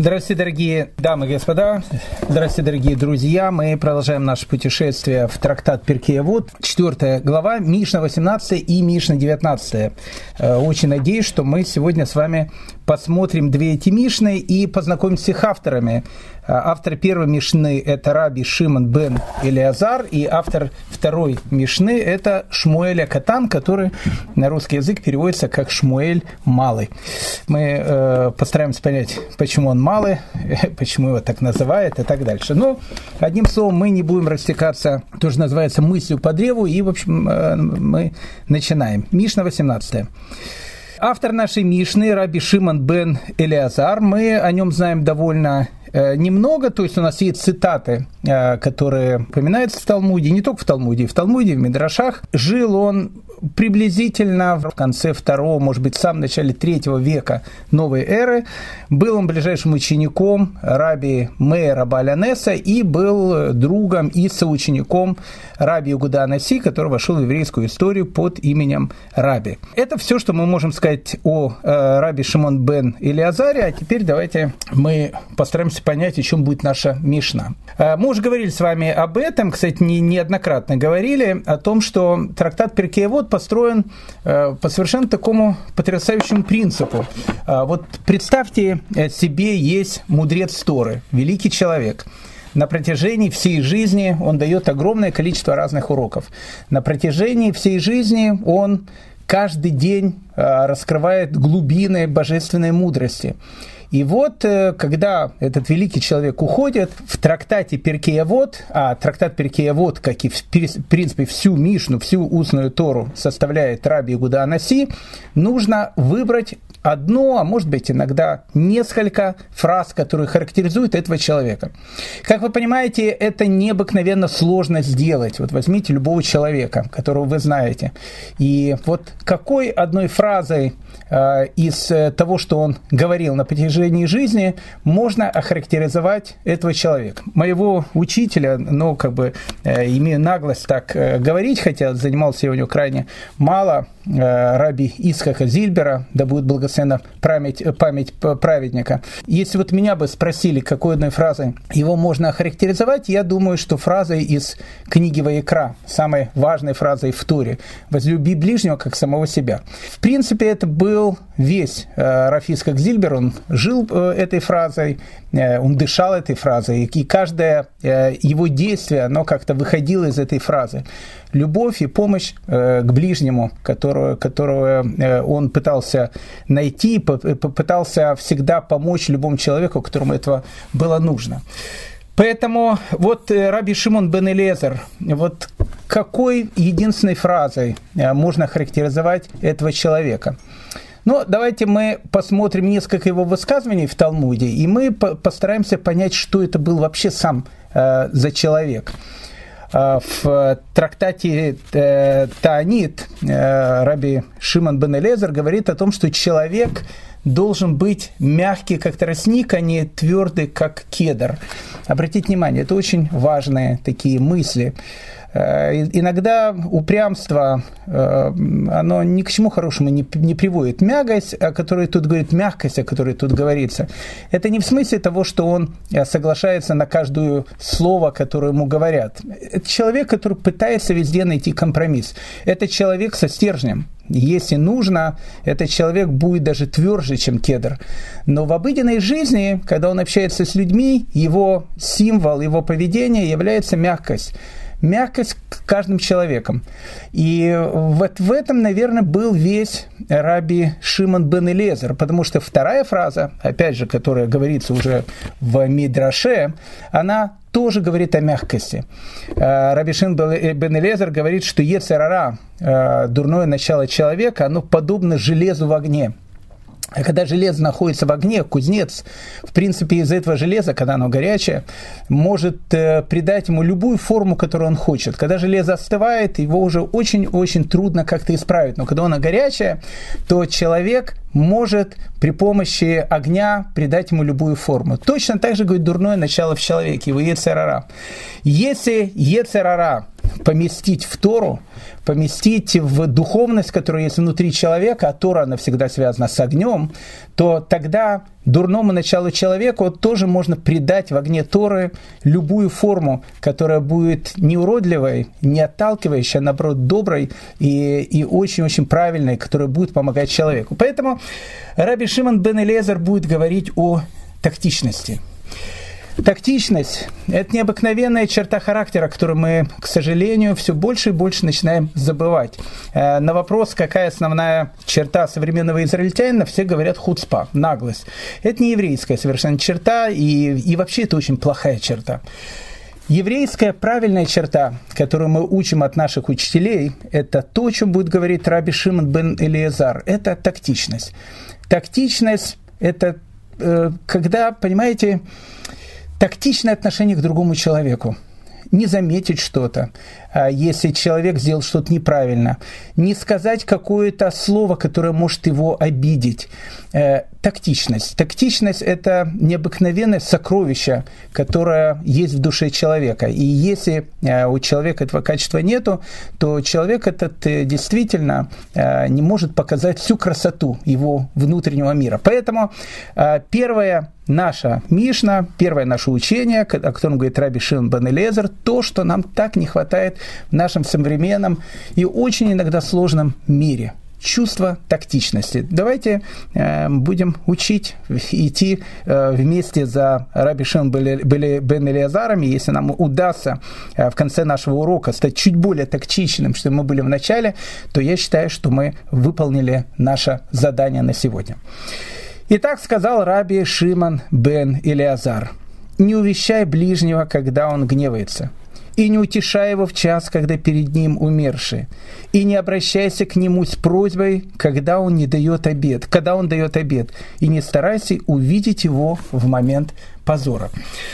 Здравствуйте, дорогие дамы и господа. Здравствуйте, дорогие друзья. Мы продолжаем наше путешествие в трактат Перкея Вот. Четвертая глава, Мишна 18 и Мишна 19. Э, очень надеюсь, что мы сегодня с вами посмотрим две эти Мишны и познакомимся с их авторами. А, автор первой Мишны – это Раби Шимон бен Элиазар, и автор второй Мишны – это Шмуэль Акатан, который на русский язык переводится как Шмуэль Малый. Мы э, постараемся понять, почему он малый, почему его так называют и так дальше. Но, одним словом, мы не будем растекаться, тоже называется мыслью по древу, и, в общем, э, мы начинаем. Мишна 18. Автор нашей Мишны, Раби Шимон бен Элиазар, мы о нем знаем довольно Э, немного, то есть у нас есть цитаты, э, которые упоминаются в Талмуде, не только в Талмуде, в Талмуде, в Мидрашах. Жил он приблизительно в конце второго, может быть, в самом начале третьего века новой эры. Был он ближайшим учеником раби Мейра Балянеса и был другом и соучеником раби Югуда Наси, который вошел в еврейскую историю под именем Раби. Это все, что мы можем сказать о э, раби Шимон бен Илиазаре, а теперь давайте мы постараемся понять, о чем будет наша Мишна. Э, мы уже говорили с вами об этом, кстати, не, неоднократно говорили, о том, что трактат Перкеевод построен э, по совершенно такому потрясающему принципу. Э, вот представьте себе, есть мудрец Торы, великий человек – на протяжении всей жизни он дает огромное количество разных уроков. На протяжении всей жизни он каждый день э, раскрывает глубины божественной мудрости. И вот, э, когда этот великий человек уходит, в трактате Перкеявод, а трактат Перкеявод, как и в принципе всю Мишну, всю устную Тору составляет Раби Гуда Анаси, нужно выбрать одно, а может быть иногда несколько фраз, которые характеризуют этого человека. Как вы понимаете, это необыкновенно сложно сделать. Вот возьмите любого человека, которого вы знаете, и вот какой одной фразой э, из э, того, что он говорил на протяжении жизни, можно охарактеризовать этого человека. Моего учителя, ну, как бы, э, имею наглость так э, говорить, хотя занимался я у него крайне мало, э, раби Исхаха Зильбера, да будет благословен благословена память, память праведника. Если вот меня бы спросили, какой одной фразой его можно охарактеризовать, я думаю, что фразой из книги Ваикра, самой важной фразой в Туре, «Возлюби ближнего, как самого себя». В принципе, это был весь э, Рафис Зильбер, он жил э, этой фразой, э, он дышал этой фразой, и каждое его действие, оно как-то выходило из этой фразы любовь и помощь э, к ближнему, которую, которую э, он пытался найти, попытался всегда помочь любому человеку, которому этого было нужно. Поэтому вот э, Раби Шимон бен Элезер, вот какой единственной фразой можно характеризовать этого человека? Ну, давайте мы посмотрим несколько его высказываний в Талмуде, и мы постараемся понять, что это был вообще сам э, за человек. А, в трактате э, Таанит э, Раби Шимон бен Элезер говорит о том, что человек должен быть мягкий, как тростник, а не твердый, как кедр. Обратите внимание, это очень важные такие мысли. Э, иногда упрямство, э, оно ни к чему хорошему не, не приводит. Мягкость, о которой тут говорит, мягкость, о которой тут говорится, это не в смысле того, что он э, соглашается на каждое слово, которое ему говорят. Это человек, который пытается везде найти компромисс. Это человек со стержнем. Если нужно, этот человек будет даже тверже, чем кедр. Но в обыденной жизни, когда он общается с людьми, его символ, его поведение является мягкость мягкость к каждым человеком. И вот в этом, наверное, был весь раби Шимон бен Элезер, потому что вторая фраза, опять же, которая говорится уже в Мидраше, она тоже говорит о мягкости. Э, раби Шимон бен Элезер говорит, что Ецерара, э, дурное начало человека, оно подобно железу в огне. А когда железо находится в огне, кузнец, в принципе, из этого железа, когда оно горячее, может э, придать ему любую форму, которую он хочет. Когда железо остывает, его уже очень-очень трудно как-то исправить. Но когда оно горячее, то человек может при помощи огня придать ему любую форму. Точно так же, говорит, дурное начало в человеке, его ецерара. Если ецерара поместить в Тору, поместить в духовность, которая есть внутри человека, а Тора, она всегда связана с огнем, то тогда дурному началу человеку тоже можно придать в огне Торы любую форму, которая будет не уродливой, не отталкивающей, а наоборот доброй и, и очень-очень правильной, которая будет помогать человеку. Поэтому Раби Шимон бен Элезер будет говорить о тактичности – Тактичность – это необыкновенная черта характера, которую мы, к сожалению, все больше и больше начинаем забывать. Э, на вопрос, какая основная черта современного израильтянина, все говорят худспа, наглость. Это не еврейская совершенно черта, и, и вообще это очень плохая черта. Еврейская правильная черта, которую мы учим от наших учителей, это то, о чем будет говорить Раби Шимон бен Элиезар, это тактичность. Тактичность – это э, когда, понимаете, тактичное отношение к другому человеку. Не заметить что-то, если человек сделал что-то неправильно, не сказать какое-то слово, которое может его обидеть. Э, тактичность. Тактичность – это необыкновенное сокровище, которое есть в душе человека. И если э, у человека этого качества нету, то человек этот э, действительно не может показать всю красоту его внутреннего мира. Поэтому первое наша Мишна, первое наше учение, о котором говорит Раби Шимон Бен Элезер, то, что нам так не хватает в нашем современном и очень иногда сложном мире чувство тактичности. Давайте э, будем учить, идти э, вместе за Раби Шем Бен Элиазарами, если нам удастся э, в конце нашего урока стать чуть более тактичным, что мы были в начале, то я считаю, что мы выполнили наше задание на сегодня. Итак, сказал Раби Шиман Бен Илиазар, «Не увещай ближнего, когда он гневается, и не утешай его в час, когда перед ним умерший, и не обращайся к нему с просьбой, когда он не дает обед, когда он дает обед, и не старайся увидеть его в момент позора.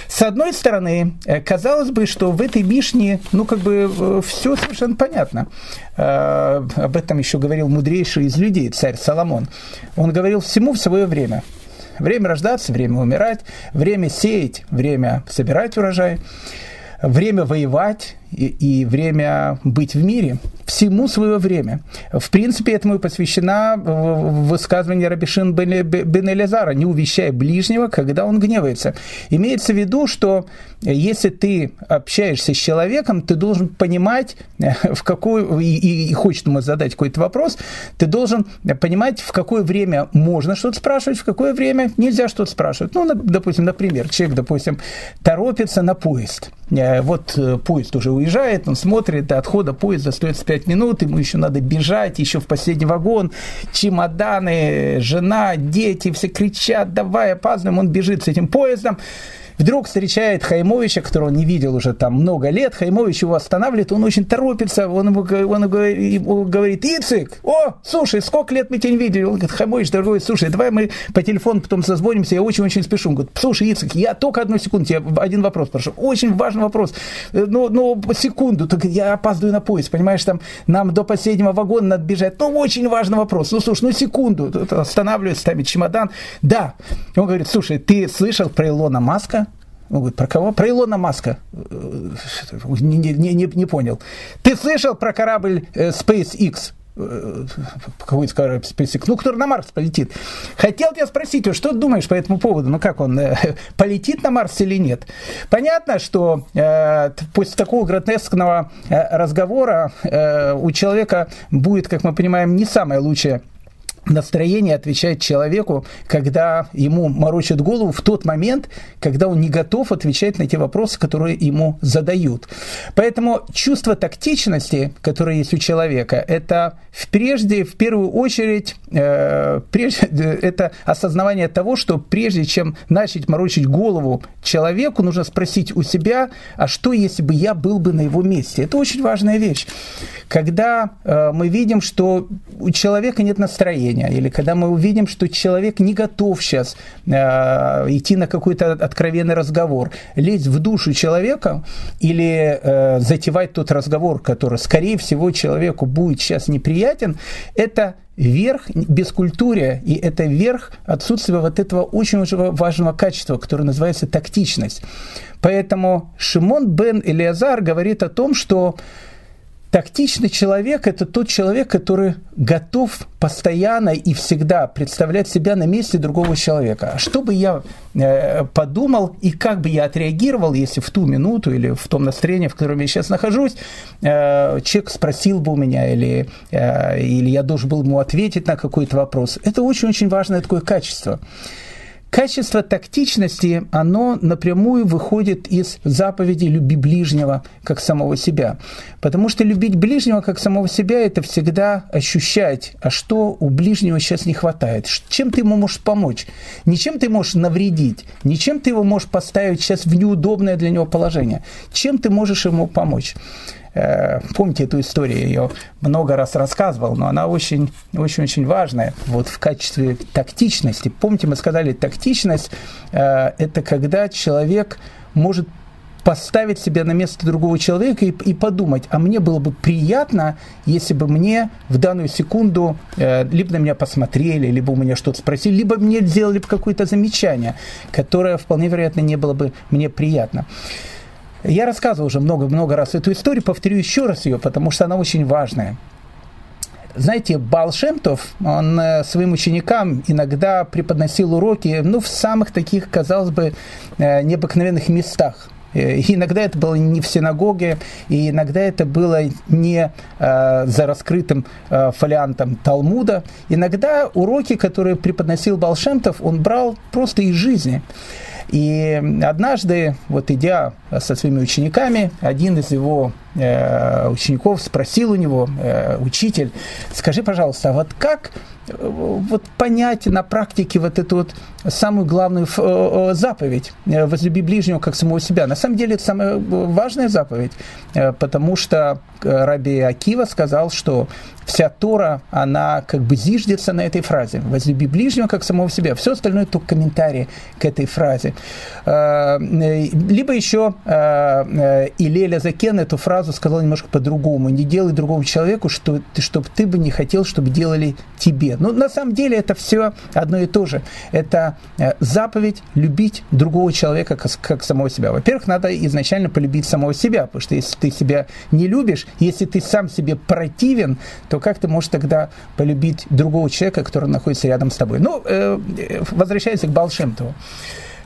С одной стороны, э, казалось бы, что в этой Мишне, ну, как бы, э, все совершенно понятно. Э, об этом еще говорил мудрейший из людей, царь Соломон. Он говорил всему в свое время. Время рождаться, время умирать, время сеять, время собирать урожай время воевать и, и время быть в мире. Всему свое время. В принципе, этому и посвящена высказывание Рабишин бен Элязара «Не увещай ближнего, когда он гневается». Имеется в виду, что если ты общаешься с человеком, ты должен понимать, в какой, и, и хочет ему задать какой-то вопрос, ты должен понимать, в какое время можно что-то спрашивать, в какое время нельзя что-то спрашивать. Ну, допустим, например, человек, допустим, торопится на поезд. Э, вот э, поезд уже уезжает, он смотрит, до отхода поезда стоит 5 минут, ему еще надо бежать, еще в последний вагон, чемоданы, жена, дети, все кричат, давай, опаздываем, он бежит с этим поездом, Вдруг встречает Хаймовича, которого он не видел уже там много лет. Хаймович его останавливает, он очень торопится. Он ему, он ему говорит, Ицик, о, слушай, сколько лет мы тебя не видели? Он говорит, Хаймович, дорогой, слушай, давай мы по телефону потом созвонимся, я очень-очень спешу. Он говорит, слушай, Ицик, я только одну секунду, тебе один вопрос прошу. Очень важный вопрос. Ну, ну секунду, только я опаздываю на поезд, понимаешь, там нам до последнего вагона надо бежать. Ну, очень важный вопрос. Ну, слушай, ну секунду. Останавливается, ставит чемодан. Да. Он говорит, слушай, ты слышал про Илона Маска? Он говорит, про кого? Про Илона Маска. Не, не, не, не понял. Ты слышал про корабль э, SpaceX? Э, какой корабль SpaceX? Ну, который на Марс полетит. Хотел тебя спросить, что ты думаешь по этому поводу? Ну, как он, э, полетит на Марс или нет? Понятно, что после такого гротескного разговора у человека будет, как мы понимаем, не самая лучшая настроение отвечать человеку, когда ему морочат голову в тот момент, когда он не готов отвечать на те вопросы, которые ему задают. Поэтому чувство тактичности, которое есть у человека, это прежде, в первую очередь, э, прежде, это осознавание того, что прежде чем начать морочить голову человеку, нужно спросить у себя, а что если бы я был бы на его месте? Это очень важная вещь. Когда э, мы видим, что у человека нет настроения, откровения, или когда мы увидим, что человек не готов сейчас э, идти на какой-то откровенный разговор, лезть в душу человека или э, затевать тот разговор, который, скорее всего, человеку будет сейчас неприятен, это верх бескультурия, и это верх отсутствия вот этого очень-очень важного качества, которое называется тактичность. Поэтому Шимон бен Элиазар говорит о том, что Тактичный человек – это тот человек, который готов постоянно и всегда представлять себя на месте другого человека. А что бы я э, подумал и как бы я отреагировал, если в ту минуту или в том настроении, в котором я сейчас нахожусь, э, человек спросил бы у меня или, э, или я должен был ему ответить на какой-то вопрос. Это очень-очень важное такое качество. Качество тактичности, оно напрямую выходит из заповеди «люби ближнего, как самого себя». Потому что любить ближнего, как самого себя, это всегда ощущать, а что у ближнего сейчас не хватает, чем ты ему можешь помочь, ничем ты можешь навредить, ничем ты его можешь поставить сейчас в неудобное для него положение, чем ты можешь ему помочь. Э, помните эту историю, я ее много раз рассказывал, но она очень, очень, очень важная. Вот в качестве тактичности. Помните, мы сказали, тактичность э, – это когда человек может поставить себя на место другого человека и, и подумать, а мне было бы приятно, если бы мне в данную секунду э, либо на меня посмотрели, либо у меня что-то спросили, либо мне сделали бы какое-то замечание, которое вполне вероятно не было бы мне приятно. Я рассказывал уже много-много раз эту историю, повторю еще раз ее, потому что она очень важная. Знаете, Балшемтов, он э, своим ученикам иногда преподносил уроки, ну, в самых таких, казалось бы, э, необыкновенных местах. Э, и иногда это было не в синагоге, и иногда это было не э, за раскрытым э, фолиантом Талмуда. Иногда уроки, которые преподносил Балшемтов, он брал просто из жизни. И однажды, вот идя со своими учениками, один из его э, учеников спросил у него, э, учитель, скажи, пожалуйста, а вот как вот понять на практике вот эту вот самую главную э, заповедь э, «возлюби ближнего, как самого себя». На самом деле это самая важная заповедь, потому что Раби Акива сказал, что вся Тора, она как бы зиждется на этой фразе «возлюби ближнего, как самого себя». Все остальное – только комментарии к этой фразе. Либо еще Илеля Закен эту фразу сказал немножко по-другому. «Не делай другому человеку, что, чтобы ты бы не хотел, чтобы делали тебе». Но на самом деле это все одно и то же. Это Э, заповедь любить другого человека как, самого себя. Во-первых, надо изначально полюбить самого себя, потому что если ты себя не любишь, если ты сам себе противен, то как ты можешь тогда полюбить другого человека, который находится рядом с тобой? Ну, э, возвращаясь к Балшемтову.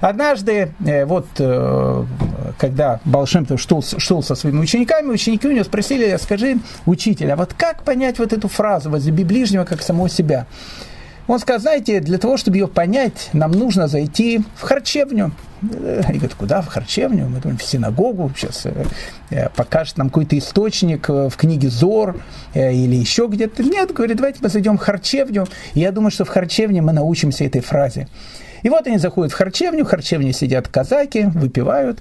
Однажды, э, вот, когда Балшемтов шел, шел со своими учениками, ученики у него спросили, скажи, учитель, а вот как понять вот эту фразу «возлюби ближнего, как самого себя»? Он сказал, знаете, для того, чтобы ее понять, нам нужно зайти в харчевню. Они говорят, куда в харчевню? Мы думаем, в синагогу. Сейчас э, э, покажет нам какой-то источник э, в книге Зор или еще где-то. Нет, говорит, давайте мы зайдем в харчевню. И я думаю, что в харчевне мы научимся этой фразе. И вот они заходят в харчевню, в харчевне сидят казаки, выпивают,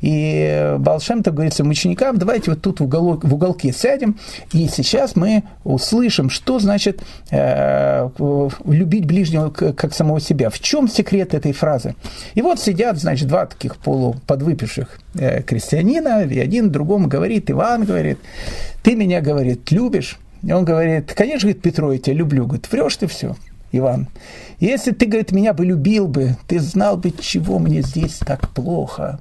и Балшемтов говорит своим ученикам, давайте вот тут в, уголок, в уголке сядем, и сейчас мы услышим, что значит э, любить ближнего как самого себя. В чем секрет этой фразы? И вот сидят, значит, два таких полуподвыпивших э, крестьянина, и один другому говорит, Иван говорит, ты меня, говорит, любишь? И он говорит, конечно, говорит, Петро, я тебя люблю. Говорит, врешь ты все. Иван. Если ты, говорит, меня бы любил бы, ты знал бы, чего мне здесь так плохо.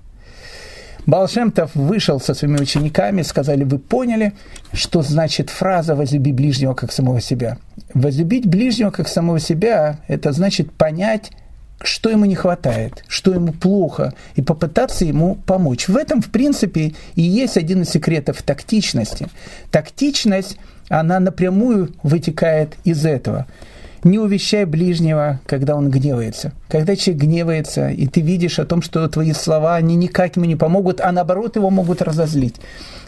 Балшемтов вышел со своими учениками, сказали, вы поняли, что значит фраза «возлюби ближнего, как самого себя». Возлюбить ближнего, как самого себя, это значит понять, что ему не хватает, что ему плохо, и попытаться ему помочь. В этом, в принципе, и есть один из секретов тактичности. Тактичность, она напрямую вытекает из этого – не увещай ближнего, когда он гневается. Когда человек гневается, и ты видишь о том, что твои слова, они никак ему не помогут, а наоборот его могут разозлить.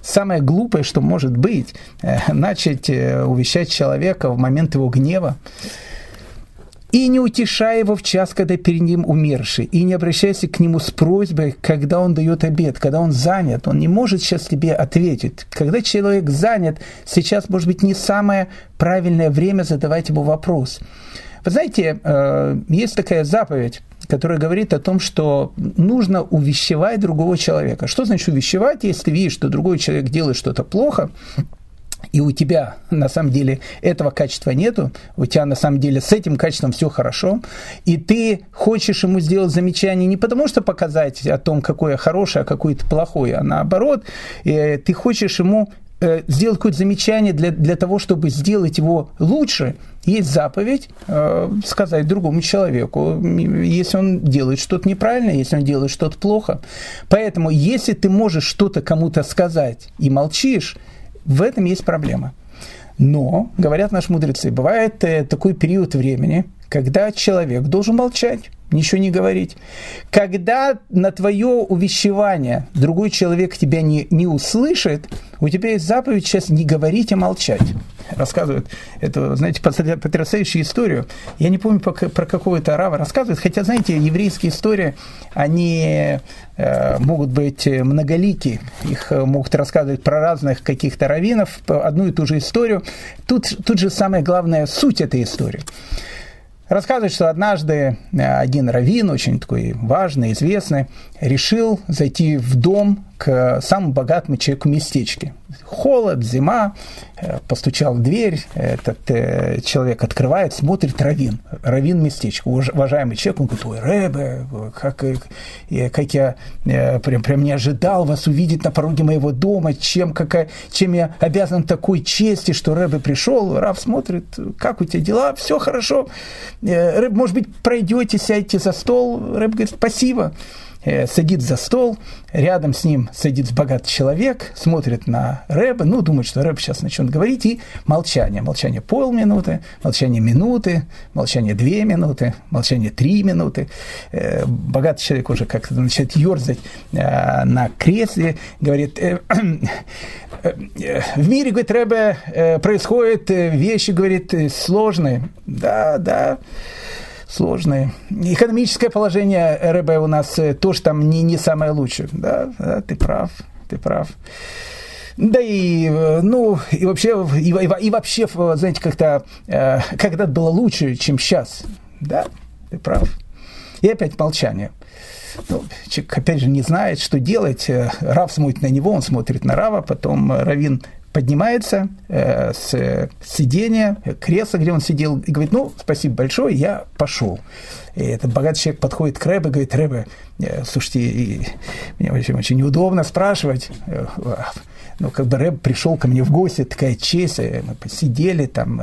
Самое глупое, что может быть, э, начать э, увещать человека в момент его гнева. И не утешай его в час, когда перед ним умерший, и не обращайся к нему с просьбой, когда он дает обед, когда он занят, он не может сейчас тебе ответить. Когда человек занят, сейчас, может быть, не самое правильное время задавать ему вопрос. Вы знаете, э, есть такая заповедь, которая говорит о том, что нужно увещевать другого человека. Что значит увещевать, если видишь, что другой человек делает что-то плохо, и у тебя на самом деле этого качества нету, у тебя на самом деле с этим качеством все хорошо, и ты хочешь ему сделать замечание не потому, что показать о том, какое хорошее, а какое то плохое, а наоборот, э, ты хочешь ему э, сделать какое-то замечание для, для того, чтобы сделать его лучше, есть заповедь э, сказать другому человеку, если он делает что-то неправильно, если он делает что-то плохо. Поэтому, если ты можешь что-то кому-то сказать и молчишь, в этом есть проблема. Но, говорят наши мудрецы, бывает э, такой период времени, когда человек должен молчать, ничего не говорить. Когда на твое увещевание другой человек тебя не, не услышит, у тебя есть заповедь сейчас не говорить, а молчать рассказывают эту, знаете, потрясающую историю. Я не помню, про какого это арава рассказывают, хотя, знаете, еврейские истории, они э, могут быть многолики, их могут рассказывать про разных каких-то раввинов, одну и ту же историю. Тут, тут же самая главная суть этой истории. Рассказывает, что однажды один раввин, очень такой важный, известный, решил зайти в дом к самому богатому человеку местечке. Холод, зима, э, постучал в дверь, этот э, человек открывает, смотрит Равин, Равин местечко, уважаемый человек, он говорит, ой, Рэбе, как, э, как я прям, прям не ожидал вас увидеть на пороге моего дома, чем, какая, чем я обязан такой чести, что Рэбе пришел, Рав смотрит, как у тебя дела, все хорошо, Рэб, может быть, пройдете, сядете за стол, Рэб говорит, спасибо, Э, садит за стол, рядом с ним садится богатый человек, смотрит на Рэба, ну, думает, что Рэб сейчас начнет говорить, и молчание. Молчание полминуты, молчание минуты, молчание две минуты, молчание три минуты. Э, богатый человек уже как-то начинает ерзать э, на кресле, говорит, в мире, говорит, Рэбе, происходят вещи, говорит, сложные. Да, да сложные. Экономическое положение РБ у нас э, тоже там не, не самое лучшее. Да, да, ты прав, ты прав. Да и, э, ну, и вообще, и, и, и вообще, знаете, как-то, э, когда было лучше, чем сейчас. Да, ты прав. И опять молчание. Ну, человек, опять же, не знает, что делать. Э, Рав смотрит на него, он смотрит на Рава, потом Равин поднимается э, с сидения, кресла, где он сидел, и говорит, ну, спасибо большое, я пошел. И этот богатый человек подходит к Рэбе и говорит, Рэбе, э, слушайте, мне очень, очень неудобно спрашивать, э, ну, как бы Рэб пришел ко мне в гости, такая честь, э, мы посидели там,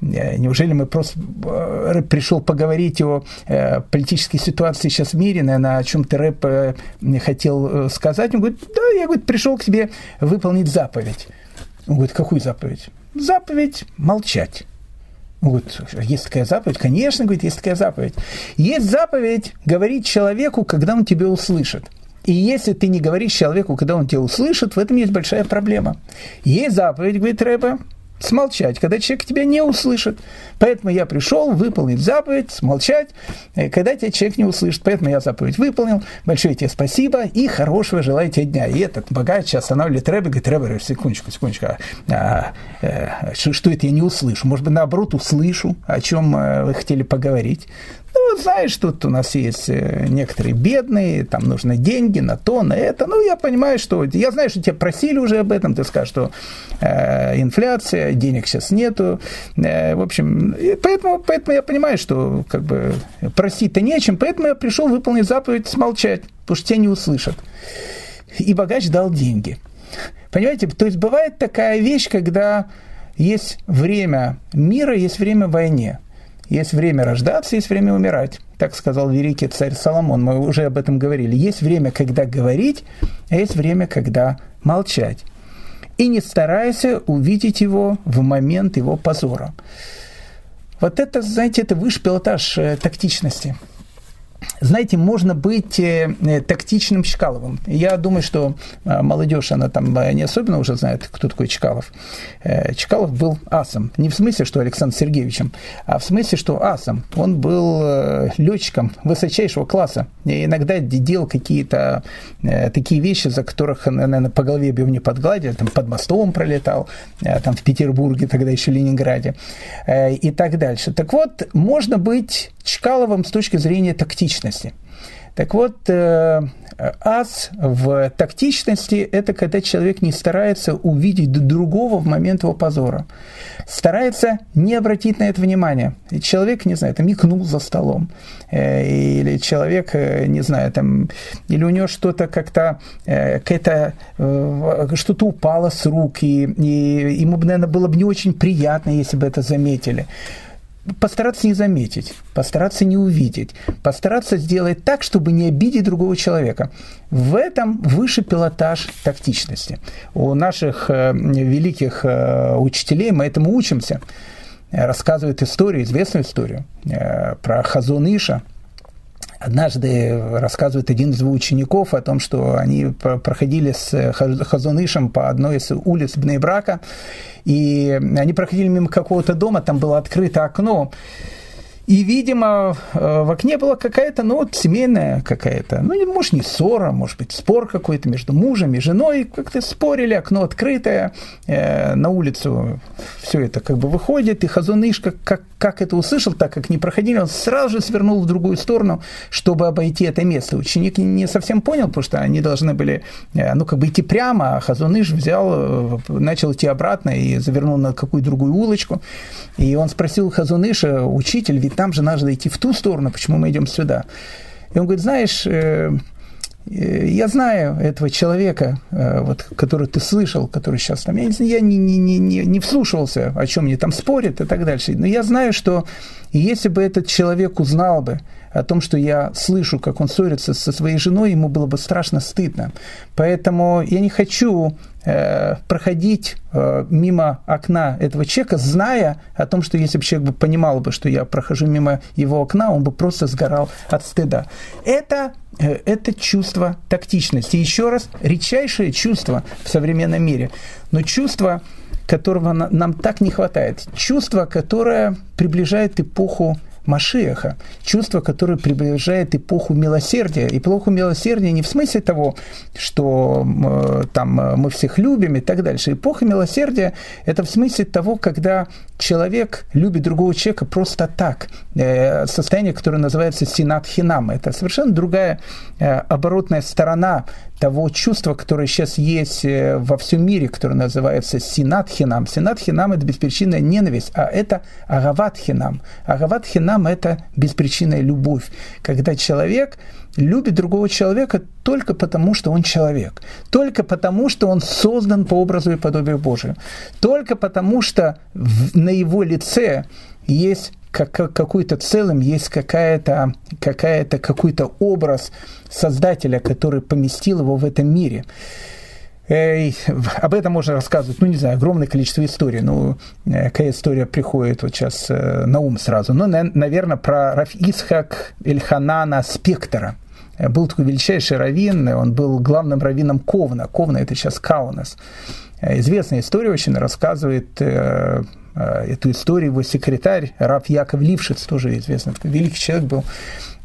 неужели мы просто, Рэб пришел поговорить о политической ситуации сейчас в мире, наверное, о чем-то Рэб хотел сказать, он говорит, да, я, говорит, пришел к тебе выполнить заповедь. Он говорит, какую заповедь? Заповедь молчать. Он говорит, есть такая заповедь? Конечно, говорит, есть такая заповедь. Есть заповедь говорить человеку, когда он тебя услышит. И если ты не говоришь человеку, когда он тебя услышит, в этом есть большая проблема. Есть заповедь, говорит Рэба, смолчать, когда человек тебя не услышит. Поэтому я пришел выполнить заповедь, смолчать, э, когда тебя человек не услышит. Поэтому я заповедь выполнил. Большое тебе спасибо и хорошего желаю тебе дня. И этот богач останавливает Рэбе, говорит, Рэбе, секундочку, секундочку, а, а, а, что, что это я не услышу? Может быть, наоборот, услышу, о чем э, вы хотели поговорить. Ну, вот знаешь, тут у нас есть э, некоторые бедные, там нужны деньги на то, на это. Ну, я понимаю, что... Я знаю, что тебя просили уже об этом, ты скажешь, что э, инфляция, денег сейчас нету. Э, в общем, поэтому, поэтому я понимаю, что как бы просить-то нечем, поэтому я пришел выполнить заповедь смолчать, потому что тебя не услышат. И богач дал деньги. Понимаете, то есть бывает такая вещь, когда есть время мира, есть время войны. Есть время рождаться, есть время умирать. Так сказал великий царь Соломон. Мы уже об этом говорили. Есть время, когда говорить, а есть время, когда молчать. И не старайся увидеть его в момент его позора. Вот это, знаете, это высший пилотаж э, тактичности. Знаете, можно быть э, э, тактичным Чкаловым. Я думаю, что э, молодежь, она там не особенно уже знает, кто такой Чкалов. Чкалов был асом. Не в смысле, что Александр Сергеевичем, а в смысле, что асом. Он был летчиком высочайшего класса. И иногда делал какие-то такие вещи, за которых, наверное, по голове бы не подгладили. Там под мостом пролетал, там в Петербурге, тогда еще Ленинграде и так дальше. Так вот, можно быть Чкаловым с точки зрения тактичности. Так вот, э, ас в тактичности – это когда человек не старается увидеть другого в момент его позора. Старается не обратить на это внимание. Человек, не знаю, там микнул за столом. Э, или человек, э, не знаю, там, или у него что-то как-то, какая-то, что-то упало с рук, и, и ему, наверное, было бы не очень приятно, если бы это заметили постараться не заметить, постараться не увидеть, постараться сделать так, чтобы не обидеть другого человека. В этом выше пилотаж тактичности. У наших э, великих э, учителей мы этому учимся. Рассказывают историю, известную историю э, про Хазон Иша – Однажды рассказывает один из его учеников о том, что они проходили с Хазунышем по одной из улиц Бнейбрака, и они проходили мимо какого-то дома, там было открыто окно, и, видимо, э, в окне была какая-то, ну, вот семейная какая-то, ну, может, не ссора, может быть, спор какой-то между мужем и женой. Как-то спорили, окно открытое, э, на улицу все это как бы выходит, и Хазуныш, как, как, как это услышал, так как не проходили, он сразу же свернул в другую сторону, чтобы обойти это место. Ученик не совсем понял, потому что они должны были, э, ну, как бы идти прямо, а Хазуныш взял, начал идти обратно и завернул на какую-то другую улочку. И он спросил Хазуныша, учитель, ведь там же надо идти в ту сторону, почему мы идем сюда? И он говорит, знаешь, э, я знаю этого человека, э, вот, который ты слышал, который сейчас там, я, я не, не, не, не, не вслушивался, о чем мне там спорят и так дальше, но я знаю, что если бы этот человек узнал бы о том, что я слышу, как он ссорится со своей женой, ему было бы страшно стыдно. Поэтому я не хочу Э, проходить э, мимо окна этого человека, зная о том, что если бы человек бы понимал бы, что я прохожу мимо его окна, он бы просто сгорал от стыда. Это, э, это чувство тактичности. Еще раз, редчайшее чувство в современном мире, но чувство, которого нам так не хватает. Чувство, которое приближает эпоху Машиаха, чувство, которое приближает эпоху милосердия. Эпоху милосердия не в смысле того, что э, там э, мы всех любим и так дальше. Эпоха милосердия – это в смысле того, когда человек любит другого человека просто так. Э, состояние, которое называется синат хинам. Это совершенно другая оборотная сторона того чувства, которое сейчас есть э, во всем мире, которое называется синат хинам. Это беспричинная ненависть, а это. Агават хинам – это беспричинная любовь, когда человек любит другого человека только потому, что он человек, только потому, что он создан по образу и подобию Божию, только потому, что на его лице есть как, какой-то целым, есть какая-то, какая-то, какой-то образ Создателя, который поместил его в этом мире. Об этом можно рассказывать, ну, не знаю, огромное количество историй. Ну, э, какая история приходит вот сейчас э, на ум сразу? Ну, наверное, про Рафисхак Эльханана Спектора. Э, был такой величайший раввин, он был главным раввином Ковна. Ковна – это сейчас Каунас. Известная история очень рассказывает эту историю его секретарь Раф Яков Лившиц, тоже известный великий человек был,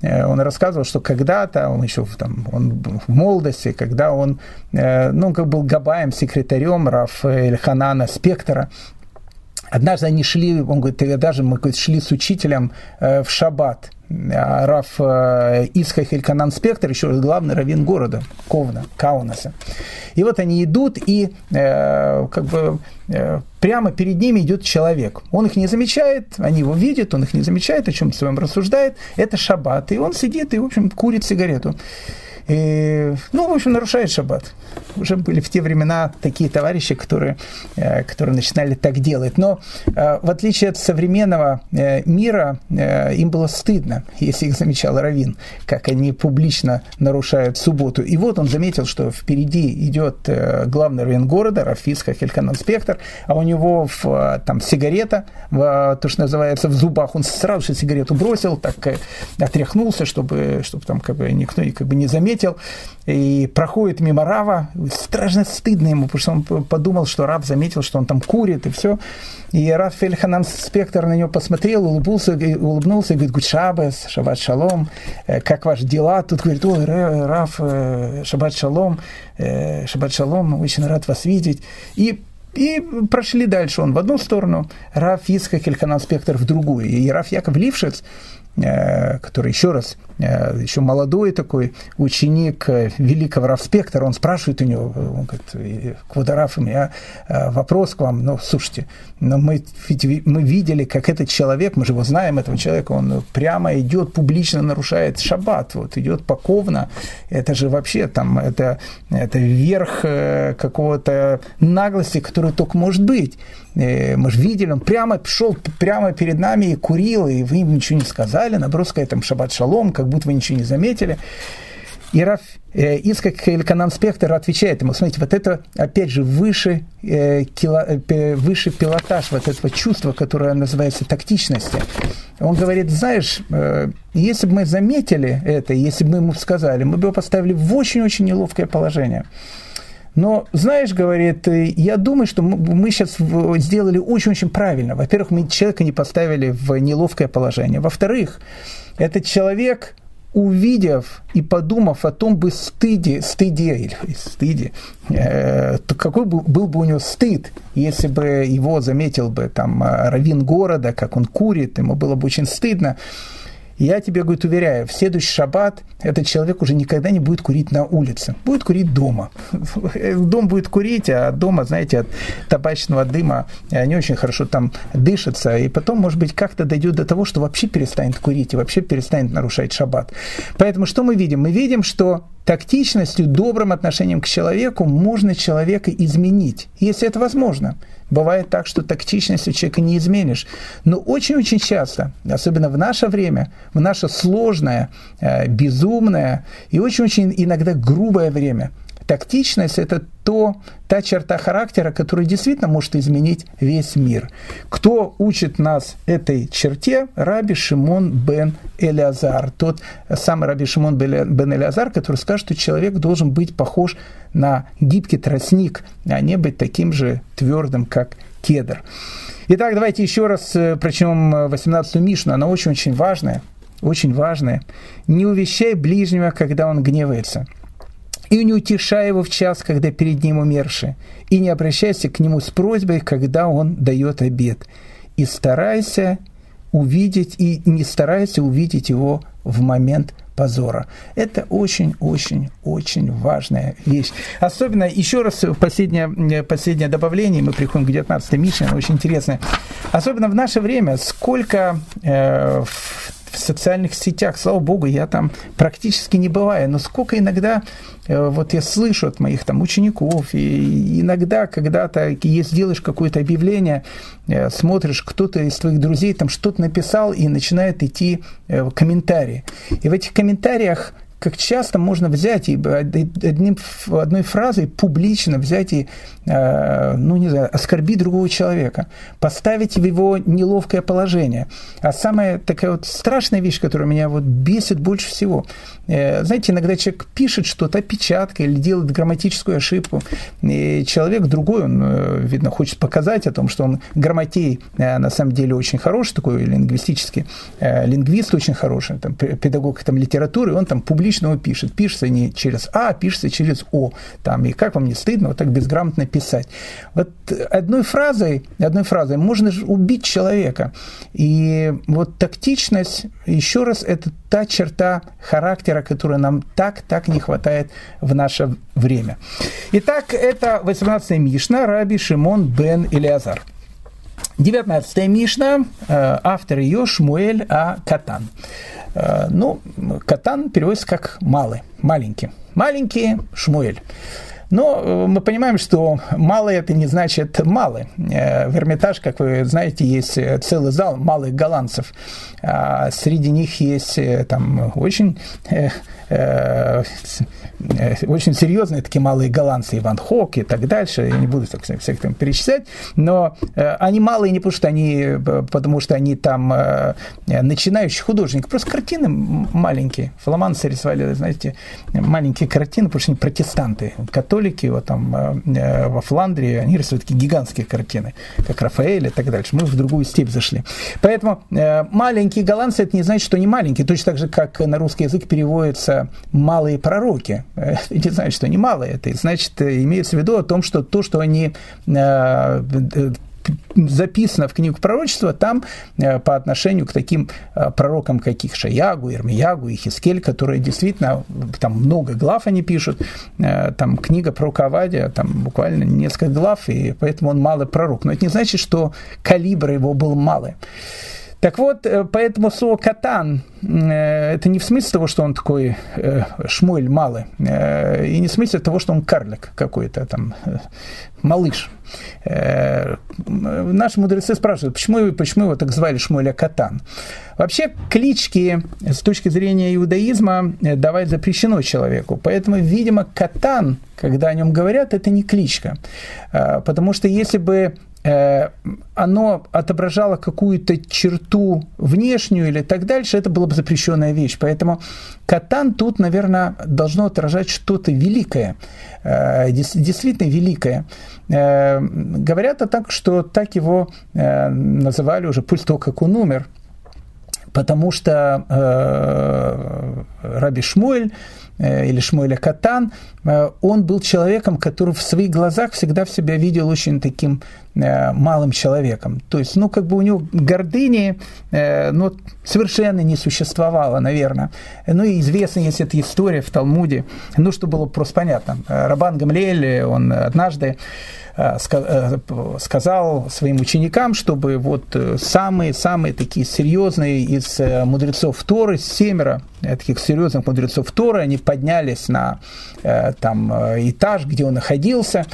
э, он рассказывал, что когда-то, он еще там, он в молодости, когда он, э, ну, как был габаем, секретарем Раф Эльханана Спектора, Однажды они шли, он говорит, даже мы говорит, шли с учителем в шаббат. А Раф Исхах Эльканан Спектр, еще раз главный раввин города, Ковна, Каунаса. И вот они идут, и э, как бы э, прямо перед ними идет человек. Он их не замечает, они его видят, он их не замечает, о чем-то своем рассуждает. Это шаббат, и он сидит и, в общем, курит сигарету. И, ну, в общем, нарушает шаббат. Уже были в те времена такие товарищи, которые, э, которые начинали так делать. Но э, в отличие от современного э, мира, им было стыдно, если их замечал Равин, как они публично нарушают субботу. И вот он заметил, что впереди идет главный раввин города, Рафиска Хельканан Спектр, а у него в, там сигарета, в, то, что называется, в зубах. Он сразу же сигарету бросил, так отряхнулся, чтобы, чтобы там как бы никто как бы не заметил. И проходит мимо Рава, страшно стыдно ему, потому что он подумал, что Рав заметил, что он там курит и все. И Рав Фельханан Спектр на него посмотрел, улыбнулся, улыбнулся и говорит, Гудшабес, Шаббат Шалом, э, как ваши дела? Тут говорит, ой, Рав, э, Шаббат Шалом, э, Шаббат Шалом, очень рад вас видеть. И и прошли дальше. Он в одну сторону, Раф Ицхак Эльханан Спектр в другую. И Раф Яков Лившиц, который еще раз Э, еще молодой такой ученик э, великого Равспектора, он спрашивает у него, он говорит, Квадораф, у меня э, вопрос к вам, ну, слушайте, но мы, мы видели, как этот человек, мы же его знаем, этого человека, он прямо идет, публично нарушает шаббат, вот идет паковно, это же вообще там, это, это верх какого-то наглости, который только может быть. Мы же видели, он прямо шел прямо перед нами и курил, и вы ему ничего не сказали, наоборот, сказали там шаббат шалом, как будто вы ничего не заметили. И Раф э, Ицкак Эльканан Спектр отвечает ему, смотрите, вот это, опять же, выше, э, кило, э, выше пилотаж вот этого чувства, которое называется тактичностью. Он говорит, знаешь, э, если бы мы заметили это, если бы мы ему сказали, мы бы его поставили в очень-очень неловкое положение. Но, знаешь, говорит, э, я думаю, что мы сейчас сделали очень-очень правильно. Во-первых, мы человека не поставили в неловкое положение. Во-вторых, этот человек, увидев и подумав о том бы стыде, стыде или стыде, э, то какой был, был бы у него стыд, если бы его заметил бы там э, раввин города, как он курит, ему было бы очень стыдно. Я тебе, говорит, уверяю, в следующий шаббат этот человек уже никогда не будет курить на улице, будет курить дома. Дом будет курить, а дома, знаете, от табачного дыма не очень хорошо там дышится, и потом, может быть, как-то дойдет до того, что вообще перестанет курить и вообще перестанет нарушать шаббат. Поэтому что мы видим? Мы видим, что тактичностью, добрым отношением к человеку можно человека изменить, если это возможно. Бывает так, что тактичность у человека не изменишь. Но очень-очень часто, особенно в наше время, в наше сложное, э, безумное и очень-очень иногда грубое время – Тактичность – это то, та черта характера, которая действительно может изменить весь мир. Кто учит нас этой черте? Раби Шимон бен Элиазар. Тот самый Раби Шимон бен Элиазар, который скажет, что человек должен быть похож на гибкий тростник, а не быть таким же твердым, как кедр. Итак, давайте еще раз э, прочтем 18-ю Мишну. Она очень-очень важная. Очень важная. «Не увещай ближнего, когда он гневается» и не утешай его в час, когда перед ним умерший, и не обращайся к нему с просьбой, когда он дает обед, и старайся увидеть, и не старайся увидеть его в момент позора. Это очень-очень-очень важная вещь. Особенно, еще раз, последнее, последнее добавление, мы приходим к 19 Мишне, очень интересное. Особенно в наше время, сколько э, в социальных сетях, слава богу, я там практически не бываю, но сколько иногда э, вот я слышу от моих там учеников, и иногда, когда-то, если делаешь какое-то объявление, э, смотришь, кто-то из твоих друзей там что-то написал, и начинает идти э, комментарии. И в этих комментариях как часто можно взять и одним, одной фразой публично взять и, э, ну не знаю, оскорбить другого человека, поставить в его неловкое положение. А самая такая вот страшная вещь, которая меня вот бесит больше всего, э, знаете, иногда человек пишет что-то, опечатка или делает грамматическую ошибку, и человек другой, он, э, видно, хочет показать о том, что он грамотей на самом деле очень хороший, такой лингвистический, лингвист очень хороший, там, педагог там, литературы, он там публично обычно он пишет. Пишется не через А, а пишется через О. Там, и как вам не стыдно вот так безграмотно писать. Вот одной фразой, одной фразой можно убить человека. И вот тактичность, еще раз, это та черта характера, которой нам так-так не хватает в наше время. Итак, это 18-я Мишна, Раби Шимон бен Илиазар. 19-я Мишна, э, автор ее Шмуэль А. Катан. Ну, Катан переводится как «малый», «маленький». Маленький Шмуэль. Но э, мы понимаем, что малый это не значит малый. Э, в Эрмитаж, как вы знаете, есть э, целый зал малых голландцев. А среди них есть там очень очень серьезные такие малые голландцы, Иван Хок и так дальше, я не буду так, всех там перечислять, но они малые не потому, что они, потому что они там начинающие художники, просто картины маленькие. Фламанцы рисовали, знаете, маленькие картины, потому что они протестанты, католики вот там э, э, во Фландрии, они рисуют такие гигантские картины, как Рафаэль и так дальше. Мы в другую степь зашли. Поэтому э, маленькие голландцы, это не значит, что они маленькие. Точно так же, как на русский язык переводятся малые пророки. Это не значит, что они малые. Это значит, имеется в виду о том, что то, что они записано в книгу пророчества, там э, по отношению к таким э, пророкам, каких Шаягу, Ирмиягу и Хискель, которые действительно, там много глав они пишут, э, там книга про Кавадия, там буквально несколько глав, и поэтому он малый пророк. Но это не значит, что калибр его был малый. Так вот, поэтому слово «катан» это не в смысле того, что он такой э, шмуль малый, и не в смысле того, что он карлик какой-то там, малыш. Э, наши мудрецы спрашивают, почему, почему его так звали Шмуэля Катан. Вообще клички с точки зрения иудаизма э, давать запрещено человеку. Поэтому, видимо, Катан, когда о нем говорят, это не кличка. Э, потому что если бы оно отображало какую-то черту внешнюю или так дальше, это была бы запрещенная вещь. Поэтому катан тут, наверное, должно отражать что-то великое, действительно великое. Э, говорят о так, что так его э, называли уже после того, как он умер, потому что э, Раби Шмуэль Э, или Шмуэля Катан, э, он был человеком, который в своих глазах всегда в себя видел очень таким э, малым человеком. То есть, ну, как бы у него гордыни, ну, совершенно не существовало, наверное. Ну, и известна есть эта история в Талмуде, ну, что было просто понятно. Рабан Гамлель, он однажды сказал своим ученикам, чтобы вот самые-самые такие серьезные из мудрецов Торы, семеро таких серьезных мудрецов Торы, они поднялись на э, там, э, этаж, где он находился,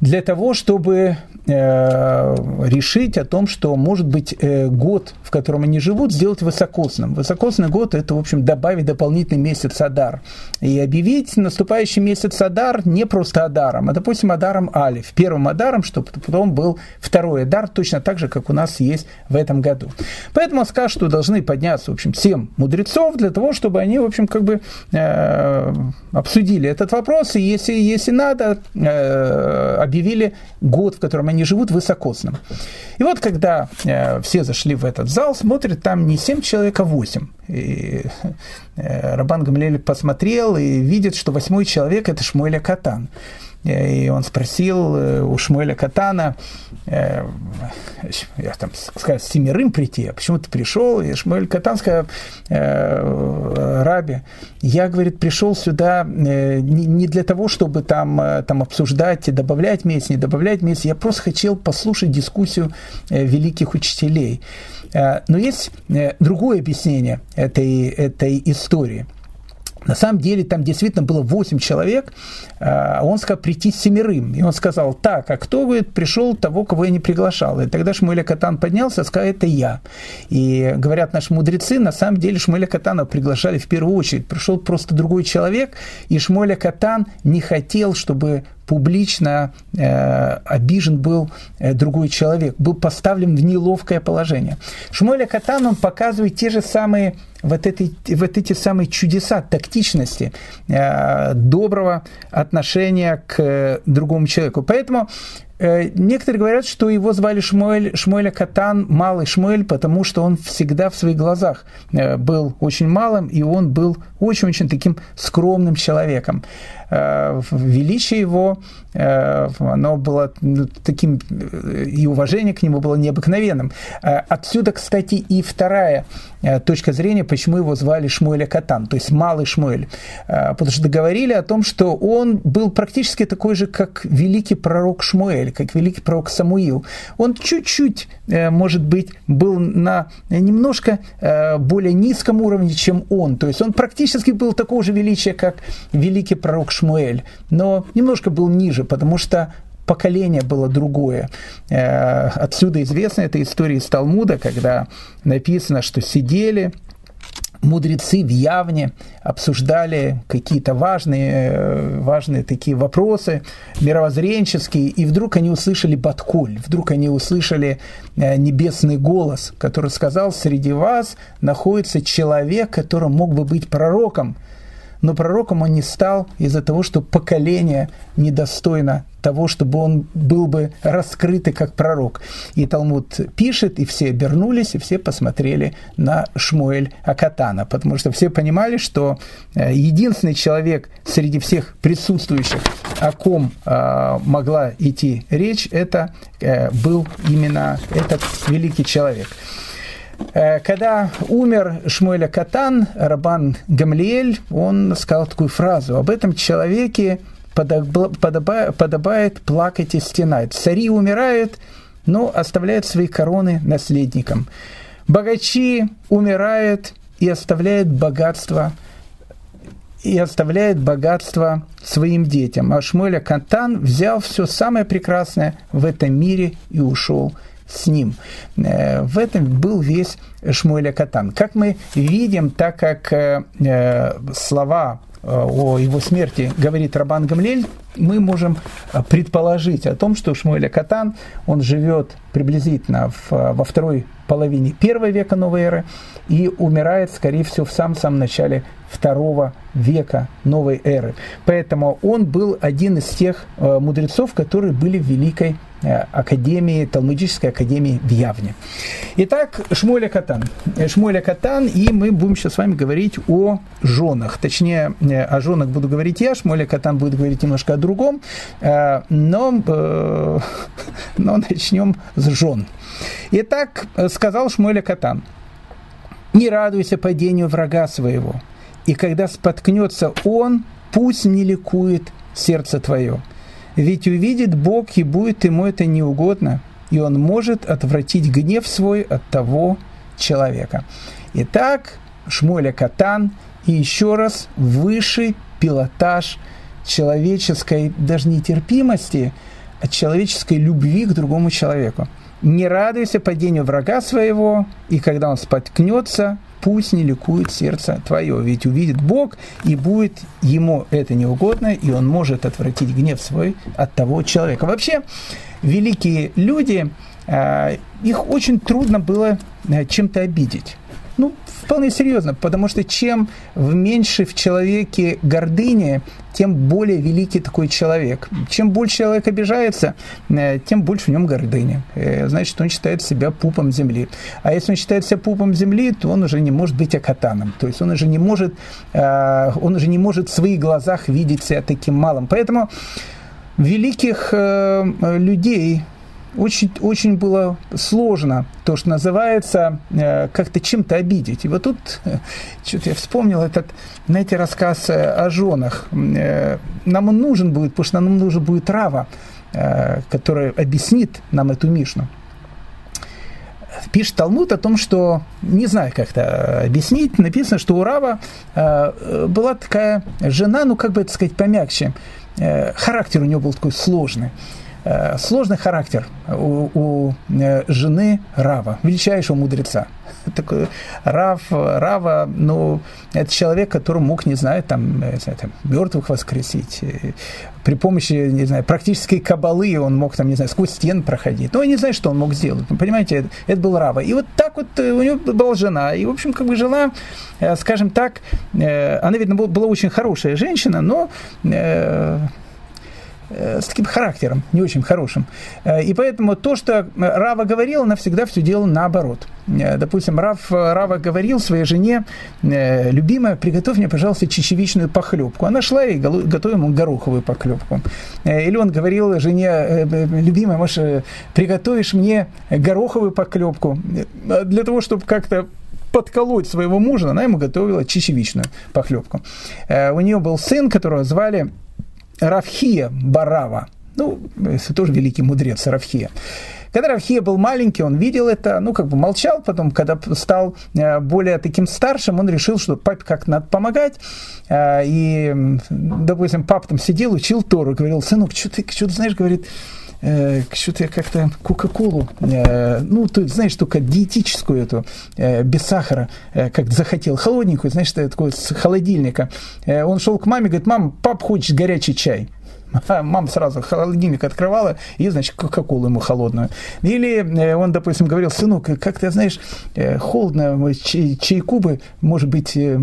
для того, чтобы э, решить о том, что, может быть, э, год, в котором они живут, сделать высокосным. Высокосный год – это, в общем, добавить дополнительный месяц Адар. И объявить наступающий месяц Адар не просто Адаром, а, допустим, Адаром Алиф. Первым Адаром, чтобы потом был второй Адар, точно так же, как у нас есть в этом году. Поэтому он скажет, что должны подняться, в общем, семь мудрецов для того, чтобы они, в общем, как бы э, обсудили этот вопрос, и если, если надо, объявили год, в котором они живут, высокосным. И вот когда э, все зашли в этот зал, смотрят, там не 7 человек, а 8. И э, Рабан Гамлель посмотрел и видит, что восьмой человек – это Шмуэля Катан. И он спросил э, у Шмуэля Катана, э, я там сказал, семерым прийти, а почему ты пришел? И Шмуэль Катан сказал, э, Раби, я, говорит, пришел сюда не для того, чтобы там, там обсуждать, добавлять месяц, не добавлять месяц, я просто хотел послушать дискуссию великих учителей. Но есть другое объяснение этой, этой истории – на самом деле там действительно было 8 человек, а он сказал прийти семерым. И он сказал, так, а кто, говорит, пришел того, кого я не приглашал? И тогда Шмуэля Катан поднялся сказал, это я. И говорят наши мудрецы, на самом деле Шмуэля Катана приглашали в первую очередь. Пришел просто другой человек, и Шмуэля Катан не хотел, чтобы публично э, обижен был э, другой человек, был поставлен в неловкое положение. Шмуэля Катан, он показывает те же самые вот, эти, вот эти самые чудеса тактичности, э, доброго отношения к другому человеку. Поэтому Некоторые говорят, что его звали Шмуэль, Шмуэля Катан, малый Шмуэль, потому что он всегда в своих глазах э, был очень малым, и он был очень-очень таким скромным человеком. величие его, оно было ну, таким, и уважение к нему было необыкновенным. Отсюда, кстати, и вторая точка зрения, почему его звали Шмуэля Катан, то есть Малый Шмуэль. Потому что говорили о том, что он был практически такой же, как великий пророк Шмуэль, как великий пророк Самуил. Он чуть-чуть, может быть, был на немножко более низком уровне, чем он. То есть он практически был такого же величия, как великий пророк Шмуэль, но немножко был ниже, потому что поколение было другое. Э, отсюда известна эта история из Талмуда, когда написано, что сидели мудрецы в Явне обсуждали какие-то важные, э, важные такие вопросы мировоззренческие, и вдруг они услышали Баткуль, вдруг они услышали э, небесный голос, который сказал, среди вас находится человек, который мог бы быть пророком, но пророком он не стал из-за того, что поколение недостойно того, чтобы он был бы раскрытый как пророк. И Талмуд пишет, и все обернулись, и все посмотрели на Шмуэль Акатана, потому что все понимали, что э, единственный человек среди всех присутствующих, о ком э, могла идти речь, это э, был именно этот великий человек. Э, когда умер Шмуэля Катан, Рабан Гамлиэль, он сказал такую фразу, об этом человеке подобает, плакать и стенать. Цари умирают, но оставляют свои короны наследникам. Богачи умирают и оставляют богатство и оставляет богатство своим детям. А Шмуэля Катан взял все самое прекрасное в этом мире и ушел с ним. Э, в этом был весь Шмуэля Катан. Как мы видим, так как э, э, слова о его смерти говорит Рабан Гамлель, мы можем предположить о том, что Шмуэля Катан, он живет приблизительно в, во второй половине первого века новой эры и умирает, скорее всего, в самом-самом начале второго века новой эры. Поэтому он был один из тех мудрецов, которые были в Великой Э, академии, Талмудической академии в Явне. Итак, Шмуэля Катан. Э, Шмуэля Катан, и мы будем сейчас с вами говорить о женах. Точнее, э, о женах буду говорить я, Шмуэля Катан будет говорить немножко о другом, но, но начнем с жен. Итак, сказал Шмуэля Катан, «Не радуйся падению врага своего, и когда споткнется он, пусть не ликует сердце твое» Ведь увидит Бог, и будет ему это неугодно, и он может отвратить гнев свой от того человека. Итак, Шмуэля Катан и еще раз высший пилотаж человеческой, даже нетерпимости, а человеческой любви к другому человеку. Не радуйся падению врага своего, и когда он споткнется, пусть не ликует сердце твое, ведь увидит Бог, и будет ему это неугодно, и он может отвратить гнев свой от того человека. Вообще, великие люди, а, их очень трудно было а, чем-то обидеть. Ну, вполне серьезно, потому что чем меньше в человеке гордыни, тем более великий такой человек. Чем больше человек обижается, э, тем больше в нем гордыни. Э, значит, он считает себя пупом земли. А если он считает себя пупом земли, то он уже не может быть акатаном. То есть он уже не может, э, он уже не может в своих глазах видеть себя таким малым. Поэтому великих людей, очень, очень было сложно, то, что называется, э, как-то чем-то обидеть. И вот тут, э, что-то я вспомнил этот, знаете, рассказ э, о женах. Нам он нужен будет, потому что нам нужен будет Рава, который объяснит нам эту Мишну. Пишет Талмуд о том, что, не знаю, как это объяснить, написано, что у Рава была такая жена, ну, как бы это сказать, помягче. Характер у нее был такой сложный. Э, сложный характер у, у э, жены Рава, величайшего мудреца. Такой Рав, Рава, ну, это человек, который мог, не знаю, там, не там мертвых воскресить. При помощи, не знаю, практической кабалы он мог, там, не знаю, сквозь стен проходить. Ну, я не знаю, что он мог сделать. Ну, понимаете, это, это был Рава. И вот так вот э, у него была жена. И, в общем, как бы жила, скажем так, она, видно, была очень хорошая женщина, но с таким характером, не очень хорошим. И поэтому то, что Рава говорил, она всегда все делала наоборот. Допустим, Рав, Рава говорил своей жене, любимая, приготовь мне, пожалуйста, чечевичную похлебку. Она шла и готовила ему гороховую похлебку. Или он говорил жене, любимая, может, приготовишь мне гороховую похлебку? Для того, чтобы как-то подколоть своего мужа, она ему готовила чечевичную похлебку. Э, у нее был сын, которого звали Равхия Барава. Ну, это тоже великий мудрец Равхия. Когда Равхия был маленький, он видел это, ну, как бы молчал, потом, когда стал э, более таким старшим, он решил, что папе как надо помогать, э, и, допустим, папа там сидел, учил Тору, говорил, сынок, что ты, что ты знаешь, говорит, э, что-то я как-то Кока-Колу, э, ну, ты знаешь, только диетическую эту, э, без сахара, э, как захотел, холодненькую, знаешь, такой с холодильника. Э, он шел к маме, говорит, мам, пап хочет горячий чай. Мама сразу холодильник открывала и, значит, кока-колу ему холодную. Или э, он, допустим, говорил, сынок, как ты знаешь, э, холодно, чай, чайку бы, может быть, э,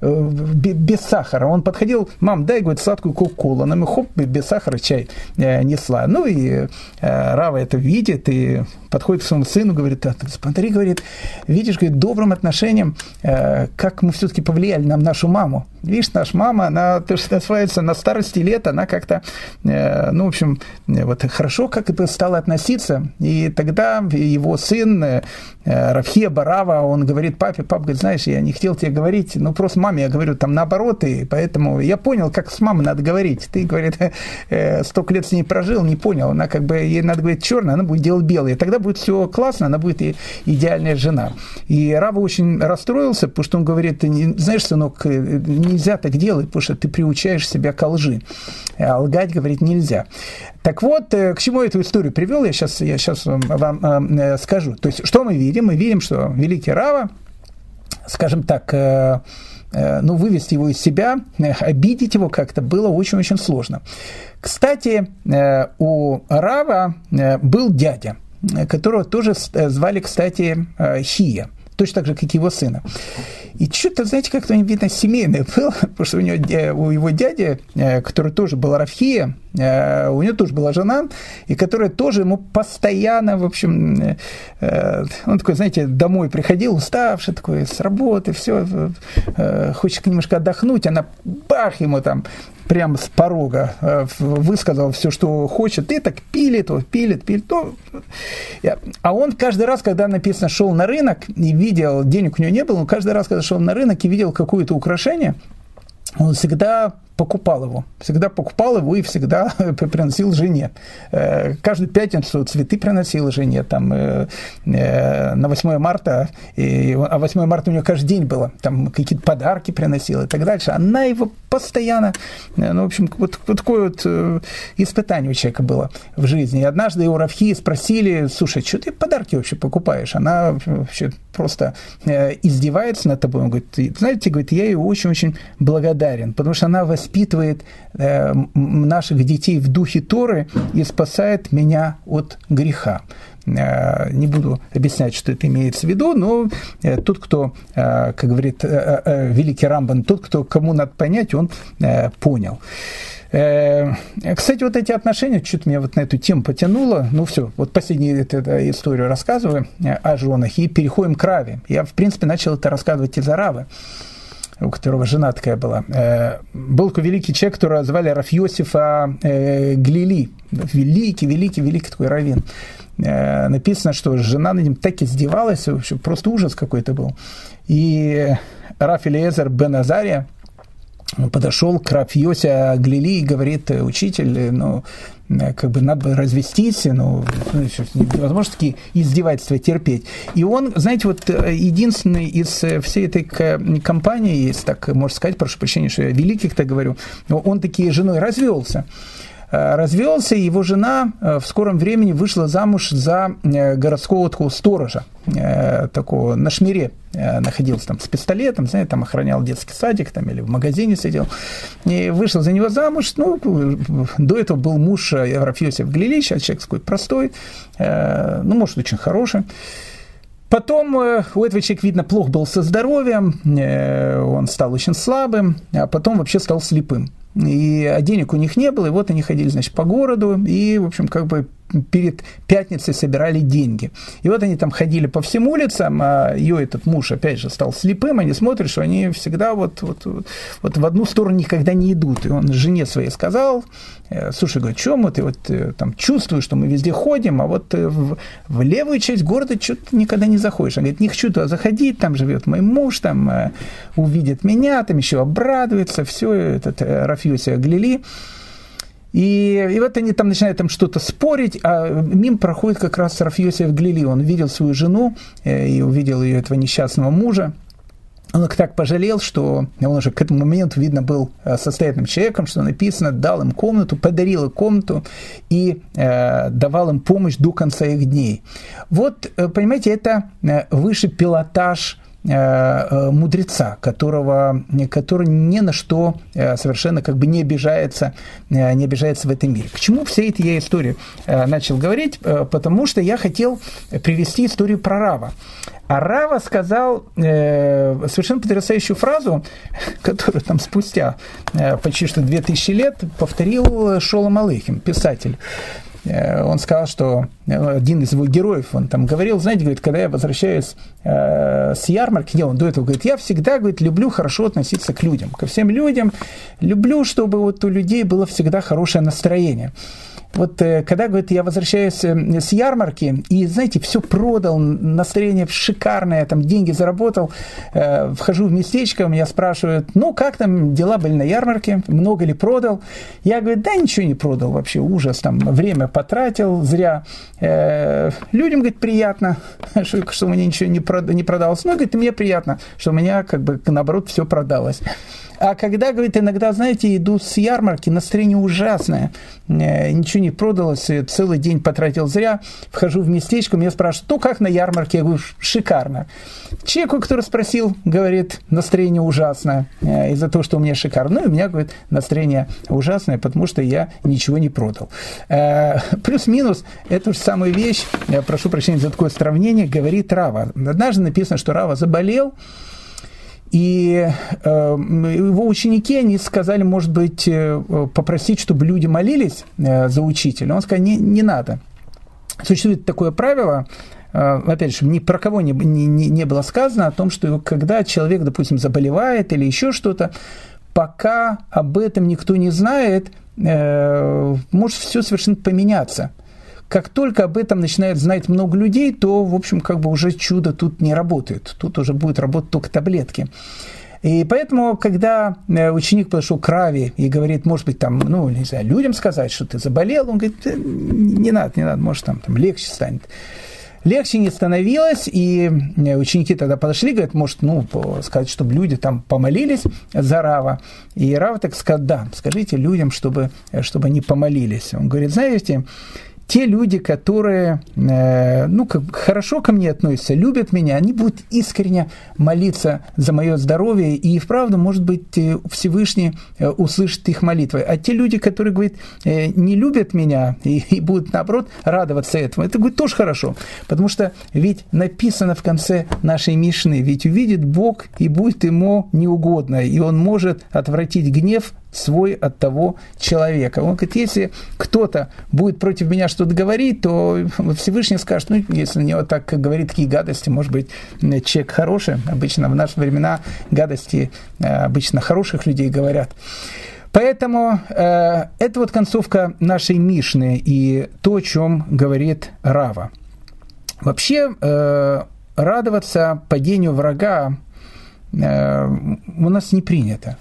без сахара. Он подходил, мам, дай, говорит, сладкую кока-колу. Она ему, хоп, без сахара чай несла. Ну и Рава это видит и подходит к своему сыну, говорит, а, смотри, говорит, видишь, говорит, добрым отношением, как мы все-таки повлияли на нашу маму. Видишь, наша мама, она, то, что называется, на старости лет, она как-то, э, ну, в общем, вот хорошо как это стало относиться. И тогда его сын э, Рафхия Барава, он говорит папе, папа говорит, знаешь, я не хотел тебе говорить, ну, просто маме я говорю там наоборот, и поэтому я понял, как с мамой надо говорить. Ты, говорит, э, столько лет с ней прожил, не понял, она как бы, ей надо говорить черное, она будет делать белое. Тогда будет все классно, она будет и идеальная жена. И Рава очень расстроился, потому что он говорит, знаешь, сынок, не нельзя так делать, потому что ты приучаешь себя к лжи. А лгать, говорит, нельзя. Так вот, э, к чему эту историю привел, я сейчас, я сейчас вам, э, скажу. То есть, что мы видим? Мы видим, что великий Рава, скажем так, э, э, ну, вывести его из себя, э, обидеть его как-то было очень-очень сложно. Кстати, э, у Рава был дядя, которого тоже звали, кстати, Хия точно так же, как его сына. И что-то, знаете, как-то, видно, семейное было, потому что у, него, у его дяди, э, который тоже был Рафхия, э, у него тоже была жена, и которая тоже ему постоянно, в общем, э, он такой, знаете, домой приходил, уставший такой, с работы, все, хочет немножко отдохнуть, она бах ему там прямо с порога э, высказал все, что хочет, и так пилит, вот, пилит, пилит. Ну, а он каждый раз, когда написано «шел на рынок» и видел, денег у него не было, но каждый раз, когда шел на рынок и видел какое-то украшение, он всегда покупал его. Всегда покупал его и всегда приносил жене. Э, каждую пятницу цветы приносил жене. Там, э, э, на 8 марта, а 8 марта у нее каждый день было. Там какие-то подарки приносила и так дальше. Она его постоянно... Ну, в общем, вот, вот такое вот испытание у человека было в жизни. И однажды у Равхи спросили, слушай, что ты подарки вообще покупаешь? Она вообще просто издевается над тобой. Он говорит, знаете, говорит, я ей очень-очень благодарен, потому что она вас воспитывает э, наших детей в духе Торы и спасает меня от греха. Э, не буду объяснять, что это имеется в виду, но э, тот, кто, э, как говорит великий Рамбан, тот, кто кому надо понять, он понял. Кстати, вот эти отношения, что-то меня вот на эту тему потянуло. Ну все, вот последнюю историю рассказываю о женах и переходим к Раве. Я, в принципе, начал это рассказывать из-за Равы у которого жена такая была. Э, был такой великий человек, которого звали Рафьосифа э, Глили. Великий, великий, великий такой раввин. Э, написано, что жена над ним так издевалась, вообще просто ужас какой-то был. И Раф Элиезер бен Азария, подошел к Рафьосе Глили и говорит, учитель, ну, как бы надо развестись, ну, невозможно такие издевательства терпеть. И он, знаете, вот э, единственный из э, всей этой компании, если так можно сказать, прошу прощения, что я великих-то говорю, он такие женой развелся. Э, развелся, и его жена э, в скором времени вышла замуж за э, городского такого сторожа, такого на шмире находился там с пистолетом, знаете, там охранял детский садик там, или в магазине сидел. И вышла за него замуж. Ну, до этого был муж Рафьосиф Глилич, а человек такой простой, ну, может, очень хороший. Потом у этого человека, видно, плохо был со здоровьем, он стал очень слабым, а потом вообще стал слепым. И денег у них не было, и вот они ходили, значит, по городу, и, в общем, как бы перед пятницей собирали деньги. И вот они там ходили по всем улицам, а ее этот муж, опять же, стал слепым, они смотрят, что они всегда вот, вот, вот в одну сторону никогда не идут. И он жене своей сказал, э, слушай, говорит, что мы, ты вот э, там чувствуешь, что мы везде ходим, а вот э, в, в левую часть города что-то никогда не заходишь. Он говорит, не хочу туда заходить, там живет мой муж, там увидит меня, там еще обрадуется, все, этот Рафиуся Глили. И, и вот они там начинают там что-то спорить, а мим проходит как раз Раф Йосиф Глили. Он видел свою жену э, и увидел ее, этого несчастного мужа. Он их так пожалел, что он уже к этому моменту, видно, был э, состоятельным человеком, что написано, дал им комнату, подарил им комнату и э, давал им помощь до конца их дней. Вот, э, понимаете, это высший пилотаж мудреца, которого, который ни на что э, совершенно как бы не обижается, не обижается в этом мире. К чему все эти я истории начал говорить? Потому что я хотел привести историю про Рава. А Рава сказал э, совершенно потрясающую фразу, которую там спустя э, почти что 2000 лет повторил Шолом Алыхим, писатель. Э, он сказал, что э, один из его героев, он там говорил, знаете, говорит, когда я возвращаюсь э, с ярмарки, не, он до этого говорит, я всегда, говорит, люблю хорошо относиться к людям, ко всем людям, люблю, чтобы вот у людей было всегда хорошее настроение вот э, когда, говорит, я возвращаюсь э, с ярмарки, и, знаете, все продал, настроение шикарное, там деньги заработал, э, вхожу в местечко, меня спрашивают, ну, как там дела были на ярмарке, много ли продал? Я говорю, да ничего не продал вообще, ужас, там время потратил зря. Людям, говорит, приятно, что, что у меня ничего не, не продалось. Ну, говорит, мне приятно, что у меня, как бы, наоборот, все продалось. А когда, говорит, иногда, знаете, иду с ярмарки, настроение ужасное, э, ничего не продалось, целый день потратил зря, вхожу в местечко, меня спрашивают, ну как на ярмарке? Я говорю, шикарно. Человеку, который спросил, говорит, настроение ужасное э, из-за того, что у меня шикарно. Ну и у меня, говорит, настроение ужасное, потому что я ничего не продал. Э, плюс-минус, эту же самую вещь, я прошу прощения за такое сравнение, говорит Рава. Однажды написано, что Рава заболел, и э, его ученики, они сказали, может быть, э, попросить, чтобы люди молились э, за учителя. Он сказал, не, не надо. Существует такое правило, опять же, ни про кого не, не, не было сказано о том, что когда человек, допустим, заболевает или еще что-то, пока об этом никто не знает, может все совершенно поменяться – как только об этом начинает знать много людей, то, в общем, как бы уже чудо тут не работает. Тут уже будет работать только таблетки. И поэтому, когда э, ученик подошел к Раве и говорит, может быть, там, ну, не знаю, людям сказать, что ты заболел, он говорит, не надо, не надо, может, там, там легче станет. Легче не становилось, и э, ученики тогда подошли, говорят, может, ну, сказать, чтобы люди там помолились за Рава. И Рава так сказал, да, скажите людям, чтобы, э, чтобы они помолились. Он говорит, знаете, те люди, которые э, ну, как, хорошо ко мне относятся, любят меня, они будут искренне молиться за мое здоровье, и вправду, может быть, э, Всевышний э, услышит их молитвы. А те люди, которые, говорит, э, не любят меня и, и будут, наоборот, радоваться этому, это будет тоже хорошо, потому что ведь написано в конце нашей Мишны, ведь увидит Бог и будет ему неугодно, и он может отвратить гнев свой от того человека. Он говорит, если кто-то будет против меня что-то говорить, то Всевышний скажет, ну, если на него так говорит такие гадости, может быть, человек хороший. Обычно в наши времена гадости э, обычно хороших людей говорят. Поэтому э, это вот концовка нашей Мишны и то, о чем говорит Рава. Вообще, э, радоваться падению врага э, у нас не принято.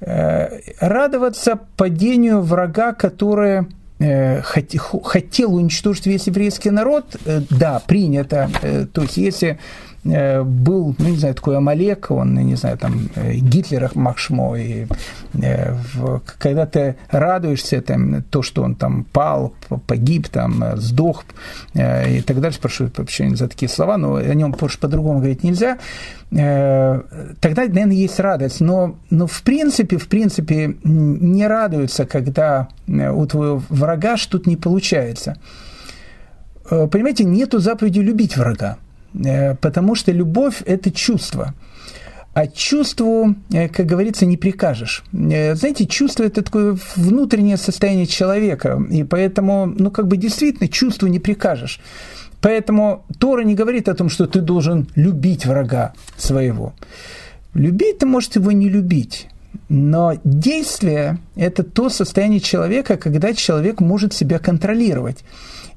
Э, радоваться падению врага, который э, хотел уничтожить весь еврейский народ, э, да, принято. То есть, если был, ну, не знаю, такой Амалек, он, не знаю, там, э, Гитлер Махшмо, и э, когда ты радуешься, там, то, что он там пал, погиб, там, сдох, и так дальше, прошу прощения за такие слова, но о нем больше по-другому говорить нельзя, тогда, наверное, есть радость, но, но в принципе, в принципе, не радуются, когда у твоего врага что-то не получается. Понимаете, нету заповеди любить врага. Э, потому что любовь – это чувство. А чувству, э, как говорится, не прикажешь. Э, знаете, чувство – это такое внутреннее состояние человека, и поэтому, ну, как бы действительно, чувству не прикажешь. Поэтому Тора не говорит о том, что ты должен любить врага своего. Любить ты можешь его не любить, но действие – это то состояние человека, когда человек может себя контролировать.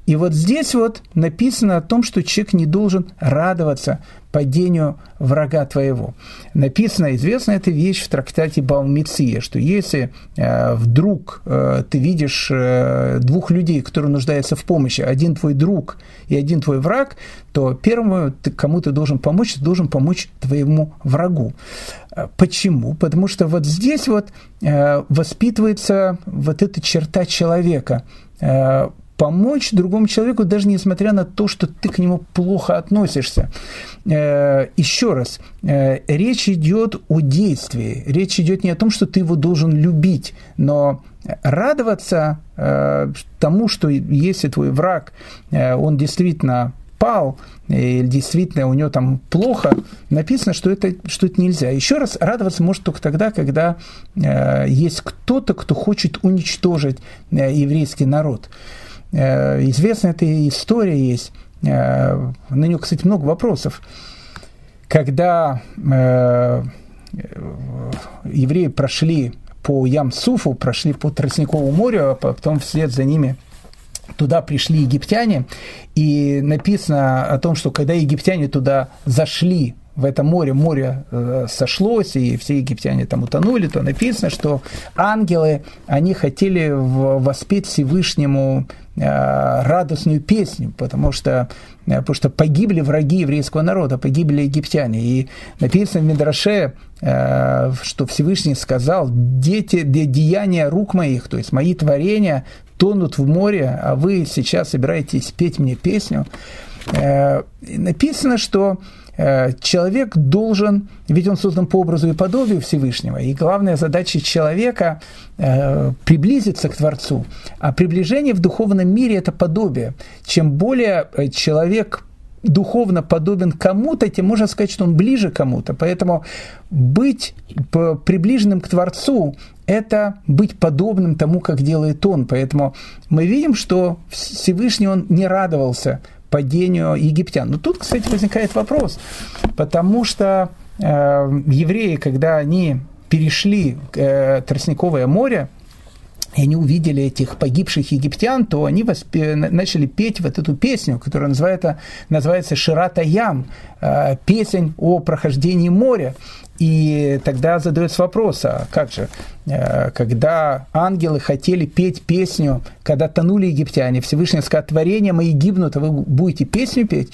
И вот здесь вот написано о том, что человек не должен радоваться падению врага твоего. Написано, известна эта вещь в трактате Баумиция, что если э, вдруг э, ты видишь э, двух людей, которые нуждаются в помощи, один твой друг и один твой враг, то первому, кому ты должен помочь, ты должен помочь твоему врагу. Почему? Потому что вот здесь вот воспитывается вот эта черта человека помочь другому человеку, даже несмотря на то, что ты к нему плохо относишься. Э, еще раз, э, речь идет о действии, речь идет не о том, что ты его должен любить, но радоваться э, тому, что если твой враг, он действительно пал, или действительно у него там плохо, написано, что это, что это нельзя. Еще раз, радоваться может только тогда, когда есть кто-то, кто хочет уничтожить еврейский народ. Э, известна эта история есть. Э, на нее, кстати, много вопросов. Когда э, евреи прошли по Ям-Суфу, прошли по Тростниковому морю, а потом вслед за ними туда пришли египтяне, и написано о том, что когда египтяне туда зашли в это море, море э, сошлось, и все египтяне там утонули, то написано, что ангелы, они хотели воспеть Всевышнему э, радостную песню, потому что, э, потому что погибли враги еврейского народа, погибли египтяне. И написано в Медраше, э, что Всевышний сказал, дети, деяния рук моих, то есть мои творения тонут в море, а вы сейчас собираетесь петь мне песню. Э, написано, что Э, человек должен, ведь он создан по образу и подобию Всевышнего, и главная задача человека э, приблизиться к Творцу. А приближение в духовном мире – это подобие. Чем более человек духовно подобен кому-то, тем можно сказать, что он ближе кому-то. Поэтому быть приближенным к Творцу – это быть подобным тому, как делает Он. Поэтому мы видим, что Всевышний Он не радовался падению египтян. Но тут, кстати, возникает вопрос, потому что э, евреи, когда они перешли э, Тростниковое море, и они увидели этих погибших египтян, то они воспе- начали петь вот эту песню, которая называется, называется «Ширата Ям», э, песнь о прохождении моря. И тогда задается вопрос, а как же, э, когда ангелы хотели петь песню, когда тонули египтяне, Всевышний сказал, творения мои гибнут, а вы будете песню петь?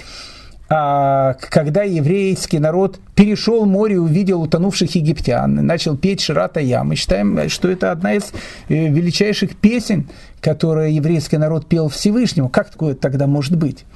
А когда еврейский народ перешел море и увидел утонувших египтян, начал петь Ширата Я, мы считаем, что это одна из э, величайших песен, которые еврейский народ пел Всевышнему. Как такое тогда может быть?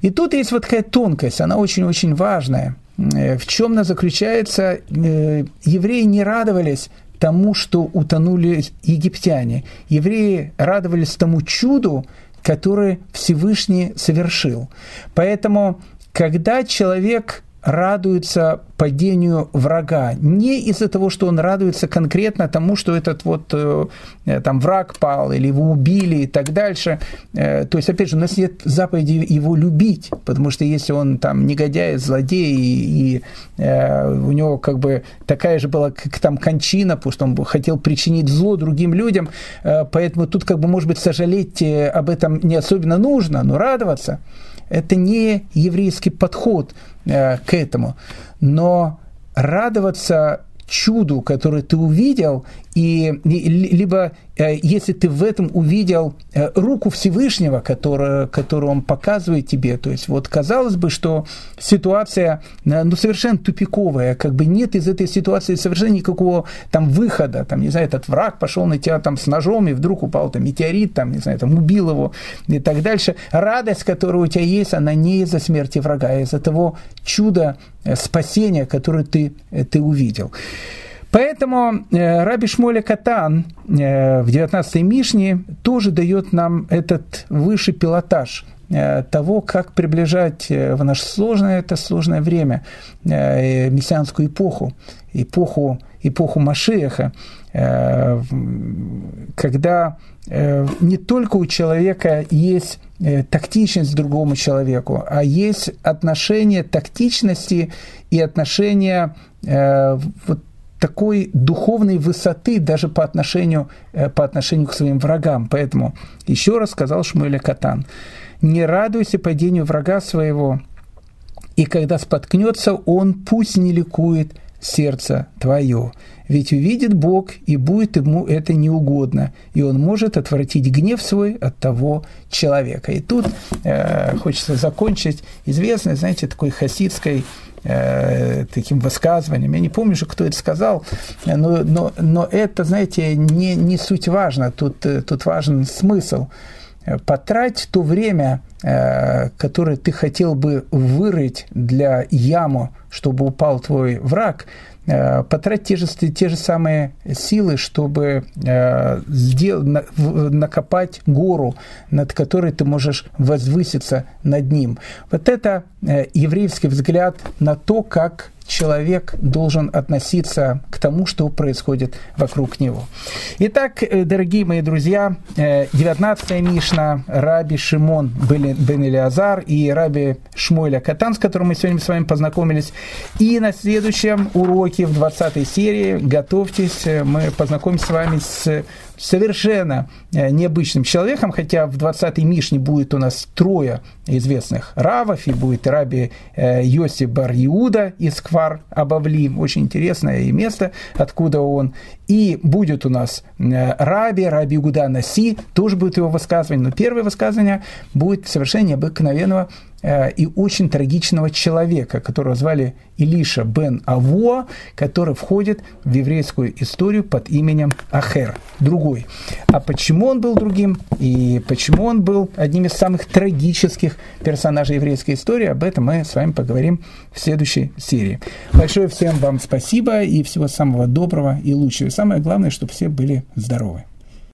И тут есть вот такая тонкость, она очень-очень важная. Э, в чем она заключается? Э, евреи не радовались тому, что утонули египтяне. Евреи радовались тому чуду, которое Всевышний совершил. Поэтому, когда человек радуется падению врага. Не из-за того, что он радуется конкретно тому, что этот вот э, там враг пал, или его убили и так дальше. Э, то есть, опять же, у нас нет заповеди его любить, потому что если он там негодяй, злодей, и, и э, у него как бы такая же была как там кончина, потому что он хотел причинить зло другим людям, э, поэтому тут как бы, может быть, сожалеть э, об этом не особенно нужно, но радоваться – это не еврейский подход э, к этому. Но радоваться чуду, которое ты увидел, и, либо если ты в этом увидел э, руку Всевышнего, которую, которую он показывает тебе, то есть вот казалось бы, что ситуация э, ну, совершенно тупиковая, как бы нет из этой ситуации совершенно никакого там выхода, там, не знаю, этот враг пошел на тебя там с ножом, и вдруг упал там метеорит, там, не знаю, там убил его и так дальше. Радость, которая у тебя есть, она не из-за смерти врага, а из-за того чуда спасения, которое ты, ты увидел. Поэтому э, Раби Шмоля Катан э, в 19-й Мишне тоже дает нам этот высший пилотаж э, того, как приближать в наше сложное, это сложное время, мессианскую эпоху, эпоху, эпоху Машеха, когда не только у человека есть тактичность к другому человеку, а есть отношение тактичности и отношение вот такой духовной высоты даже по отношению, э, по отношению к своим врагам. Поэтому еще раз сказал Шмуэля Катан, не радуйся падению врага своего, и когда споткнется он, пусть не ликует сердце твое. Ведь увидит Бог, и будет ему это неугодно, и он может отвратить гнев свой от того человека. И тут э, хочется закончить известной, знаете, такой хасидской Э, таким высказыванием. Я не помню же, кто это сказал, но, но, но это, знаете, не, не суть важно. Тут, э, тут важен смысл. Потрать то время, э, которое ты хотел бы вырыть для яму, чтобы упал твой враг – Э, потратить те же, те же самые силы, чтобы э, сделать, накопать гору, над которой ты можешь возвыситься над ним. Вот это э, еврейский взгляд на то, как человек должен относиться к тому, что происходит вокруг него. Итак, э, дорогие мои друзья, 19-я э, Мишна, Раби Шимон бен Илиазар и Раби Шмойля Катан, с которым мы сегодня с вами познакомились. И на следующем уроке в 20 серии, готовьтесь, э, мы познакомимся с вами с совершенно э, необычным человеком, хотя в 20-й Мишне будет у нас трое известных равов, и будет раби э, Йоси Бар Иуда из Квар Абавли, очень интересное место, откуда он, и будет у нас э, раби, раби Гуда Наси, тоже будет его высказывание, но первое высказывание будет совершенно необыкновенного Э, и очень трагичного человека, которого звали Илиша бен Аво, который входит в еврейскую историю под именем Ахер, другой. А почему он был другим и почему он был одним из самых трагических персонажей еврейской истории, об этом мы с вами поговорим в следующей серии. Большое всем вам спасибо и всего самого доброго и лучшего. Самое главное, чтобы все были здоровы.